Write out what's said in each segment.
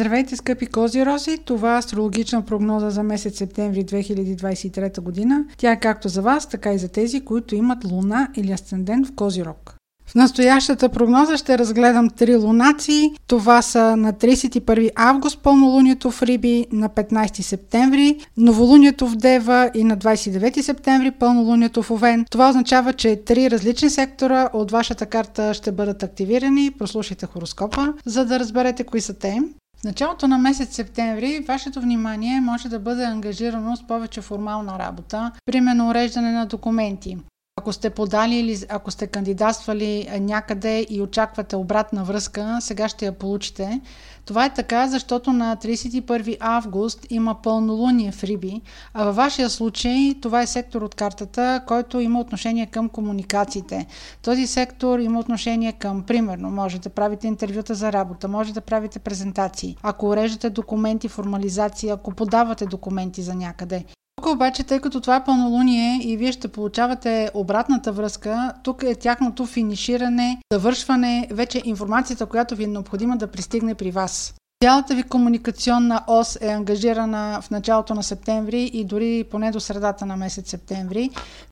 Здравейте, скъпи кози рози! Това е астрологична прогноза за месец септември 2023 година. Тя е както за вас, така и за тези, които имат луна или асцендент в Козирог. В настоящата прогноза ще разгледам три лунации. Това са на 31 август пълнолунието в Риби, на 15 септември новолунието в Дева и на 29 септември пълнолунието в Овен. Това означава, че три различни сектора от вашата карта ще бъдат активирани. Прослушайте хороскопа, за да разберете кои са те. В началото на месец септември вашето внимание може да бъде ангажирано с повече формална работа, примерно уреждане на документи. Ако сте подали или ако сте кандидатствали някъде и очаквате обратна връзка, сега ще я получите. Това е така, защото на 31 август има пълнолуние в Риби, а във вашия случай това е сектор от картата, който има отношение към комуникациите. Този сектор има отношение към, примерно, може да правите интервюта за работа, може да правите презентации, ако уреждате документи, формализация, ако подавате документи за някъде. Обаче, тъй като това е пълнолуние и вие ще получавате обратната връзка, тук е тяхното финиширане, завършване, вече информацията, която ви е необходима да пристигне при вас. Цялата ви комуникационна ос е ангажирана в началото на септември и дори поне до средата на месец септември.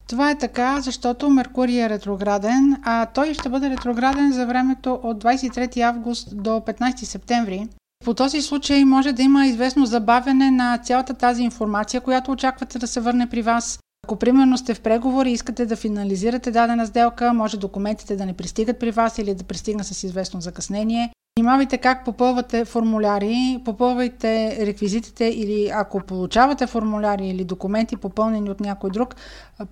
Това е така, защото Меркурий е ретрограден, а той ще бъде ретрограден за времето от 23 август до 15 септември. По този случай може да има известно забавяне на цялата тази информация, която очаквате да се върне при вас. Ако примерно сте в преговори и искате да финализирате дадена сделка, може документите да не пристигат при вас или да пристигнат с известно закъснение. Внимавайте как попълвате формуляри, попълвайте реквизитите или ако получавате формуляри или документи попълнени от някой друг,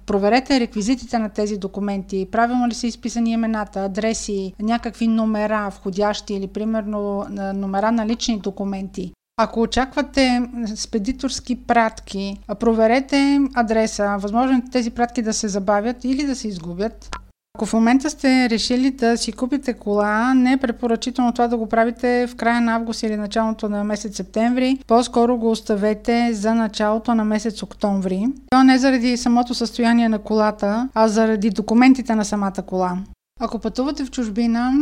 проверете реквизитите на тези документи. Правилно ли са изписани имената, адреси, някакви номера входящи или примерно номера на лични документи. Ако очаквате спедиторски пратки, проверете адреса. Възможно е тези пратки да се забавят или да се изгубят. Ако в момента сте решили да си купите кола, не е препоръчително това да го правите в края на август или началото на месец септември. По-скоро го оставете за началото на месец октомври. То не заради самото състояние на колата, а заради документите на самата кола. Ако пътувате в чужбина,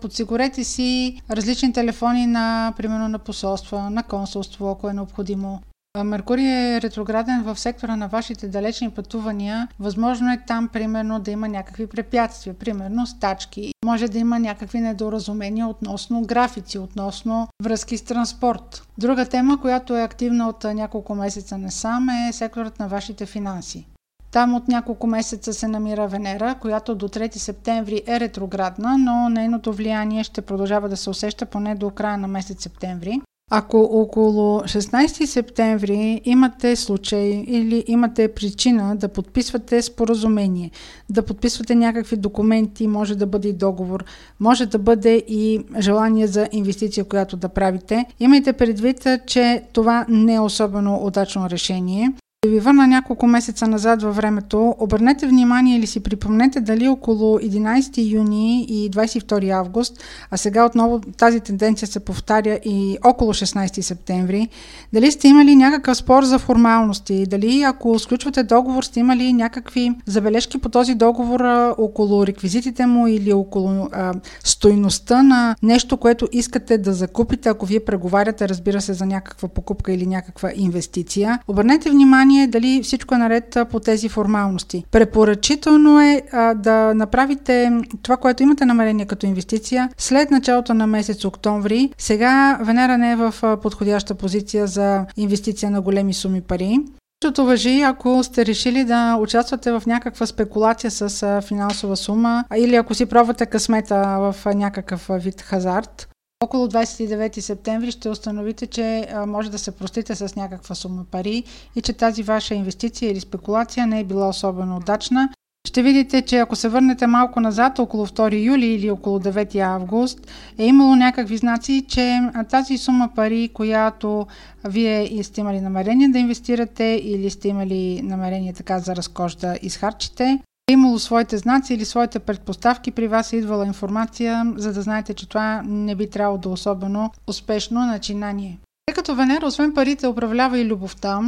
подсигурете си различни телефони на, примерно, на посолства, на консулство, ако е необходимо. Меркурий е ретрограден в сектора на вашите далечни пътувания. Възможно е там, примерно, да има някакви препятствия, примерно стачки. Може да има някакви недоразумения относно графици, относно връзки с транспорт. Друга тема, която е активна от няколко месеца насам е секторът на вашите финанси. Там от няколко месеца се намира Венера, която до 3 септември е ретроградна, но нейното влияние ще продължава да се усеща поне до края на месец септември. Ако около 16 септември имате случай или имате причина да подписвате споразумение, да подписвате някакви документи, може да бъде и договор, може да бъде и желание за инвестиция, която да правите, имайте предвид, че това не е особено удачно решение. Да ви върна няколко месеца назад във времето, обърнете внимание или си припомнете дали около 11 юни и 22 август, а сега отново тази тенденция се повтаря и около 16 септември, дали сте имали някакъв спор за формалности, дали ако сключвате договор сте имали някакви забележки по този договор около реквизитите му или около а, стойността на нещо, което искате да закупите, ако вие преговаряте, разбира се, за някаква покупка или някаква инвестиция. Обърнете внимание внимание дали всичко е наред по тези формалности. Препоръчително е а, да направите това, което имате намерение като инвестиция след началото на месец октомври. Сега Венера не е в подходяща позиция за инвестиция на големи суми пари. Същото въжи, ако сте решили да участвате в някаква спекулация с финансова сума или ако си пробвате късмета в някакъв вид хазарт. Около 29 септември ще установите, че може да се простите с някаква сума пари и че тази ваша инвестиция или спекулация не е била особено удачна. Ще видите, че ако се върнете малко назад, около 2 юли или около 9 август, е имало някакви знаци, че тази сума пари, която вие сте имали намерение да инвестирате или сте имали намерение така за разкош да изхарчите, е имало своите знаци или своите предпоставки, при вас е идвала информация, за да знаете, че това не би трябвало да е особено успешно начинание. Тъй като Венера, освен парите, управлява и любовта,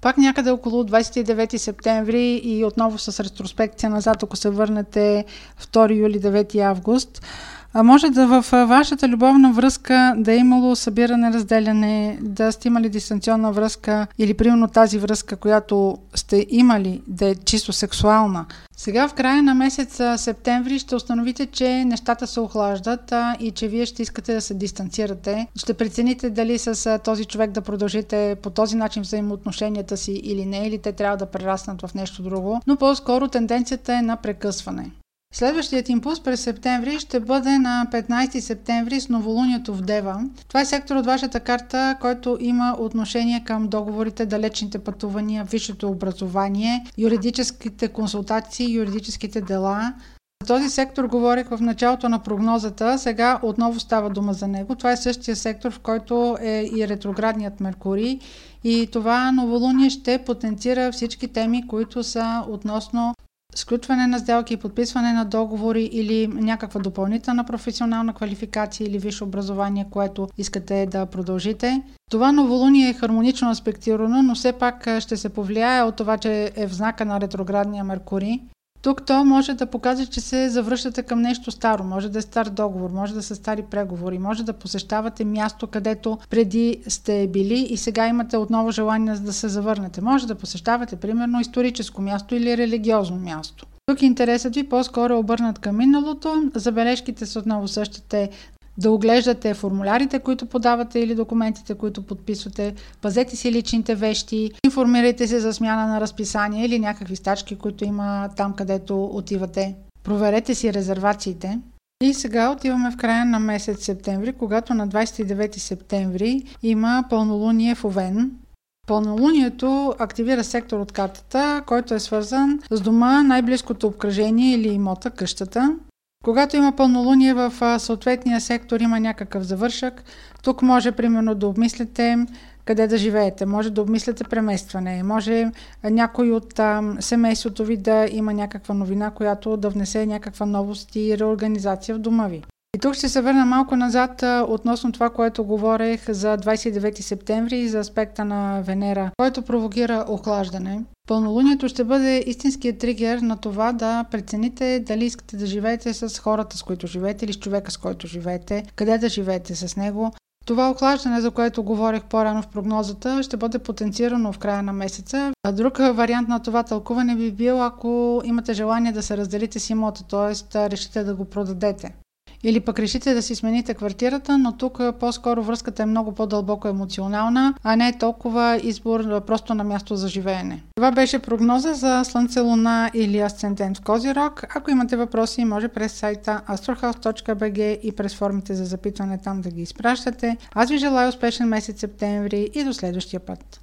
пак някъде около 29 септември и отново с ретроспекция назад, ако се върнете 2 юли, 9 август, А може да в вашата любовна връзка да е имало събиране, разделяне, да сте имали дистанционна връзка или примерно тази връзка, която сте имали да е чисто сексуална. Сега в края на месец септември ще установите, че нещата се охлаждат а, и че вие ще искате да се дистанцирате. Ще прецените дали с а, този човек да продължите по този начин взаимоотношенията си или не, или те трябва да прераснат в нещо друго. Но по-скоро тенденцията е на прекъсване. Следващият импулс през септември ще бъде на 15 септември с новолунието в Дева. Това е сектор от вашата карта, който има отношение към договорите, далечните пътувания, висшето образование, юридическите консултации, юридическите дела. За този сектор говорих в началото на прогнозата, сега отново става дума за него. Това е същия сектор, в който е и ретроградният Меркурий и това новолуние ще потенцира всички теми, които са относно сключване на сделки, подписване на договори или някаква допълнителна професионална квалификация или висше образование, което искате да продължите. Това новолуние е хармонично аспектирано, но все пак ще се повлияе от това, че е в знака на ретроградния Меркурий. Тук то може да покаже, че се завръщате към нещо старо. Може да е стар договор, може да са стари преговори, може да посещавате място, където преди сте били и сега имате отново желание да се завърнете. Може да посещавате, примерно, историческо място или религиозно място. Тук интересът ви по-скоро е обърнат към миналото. Забележките са отново същите да оглеждате формулярите, които подавате или документите, които подписвате, пазете си личните вещи, информирайте се за смяна на разписание или някакви стачки, които има там, където отивате. Проверете си резервациите. И сега отиваме в края на месец септември, когато на 29 септември има пълнолуние в Овен. Пълнолунието активира сектор от картата, който е свързан с дома, най-близкото обкръжение или имота, къщата. Когато има пълнолуние в съответния сектор, има някакъв завършък. Тук може, примерно, да обмислите къде да живеете, може да обмисляте преместване, може някой от а, семейството ви да има някаква новина, която да внесе някаква новост и реорганизация в дома ви. И тук ще се върна малко назад относно това, което говорех за 29 септември и за аспекта на Венера, който провокира охлаждане. Пълнолунието ще бъде истинският тригер на това да прецените дали искате да живеете с хората, с които живеете или с човека, с който живеете, къде да живеете с него. Това охлаждане, за което говорих по-рано в прогнозата, ще бъде потенцирано в края на месеца. А друг вариант на това тълкуване би бил, ако имате желание да се разделите с имота, т.е. решите да го продадете. Или пък решите да си смените квартирата, но тук по-скоро връзката е много по-дълбоко емоционална, а не толкова избор просто на място за живеене. Това беше прогноза за Слънце, Луна или Асцендент в Козирог. Ако имате въпроси, може през сайта astrohouse.bg и през формите за запитване там да ги изпращате. Аз ви желая успешен месец септември и до следващия път.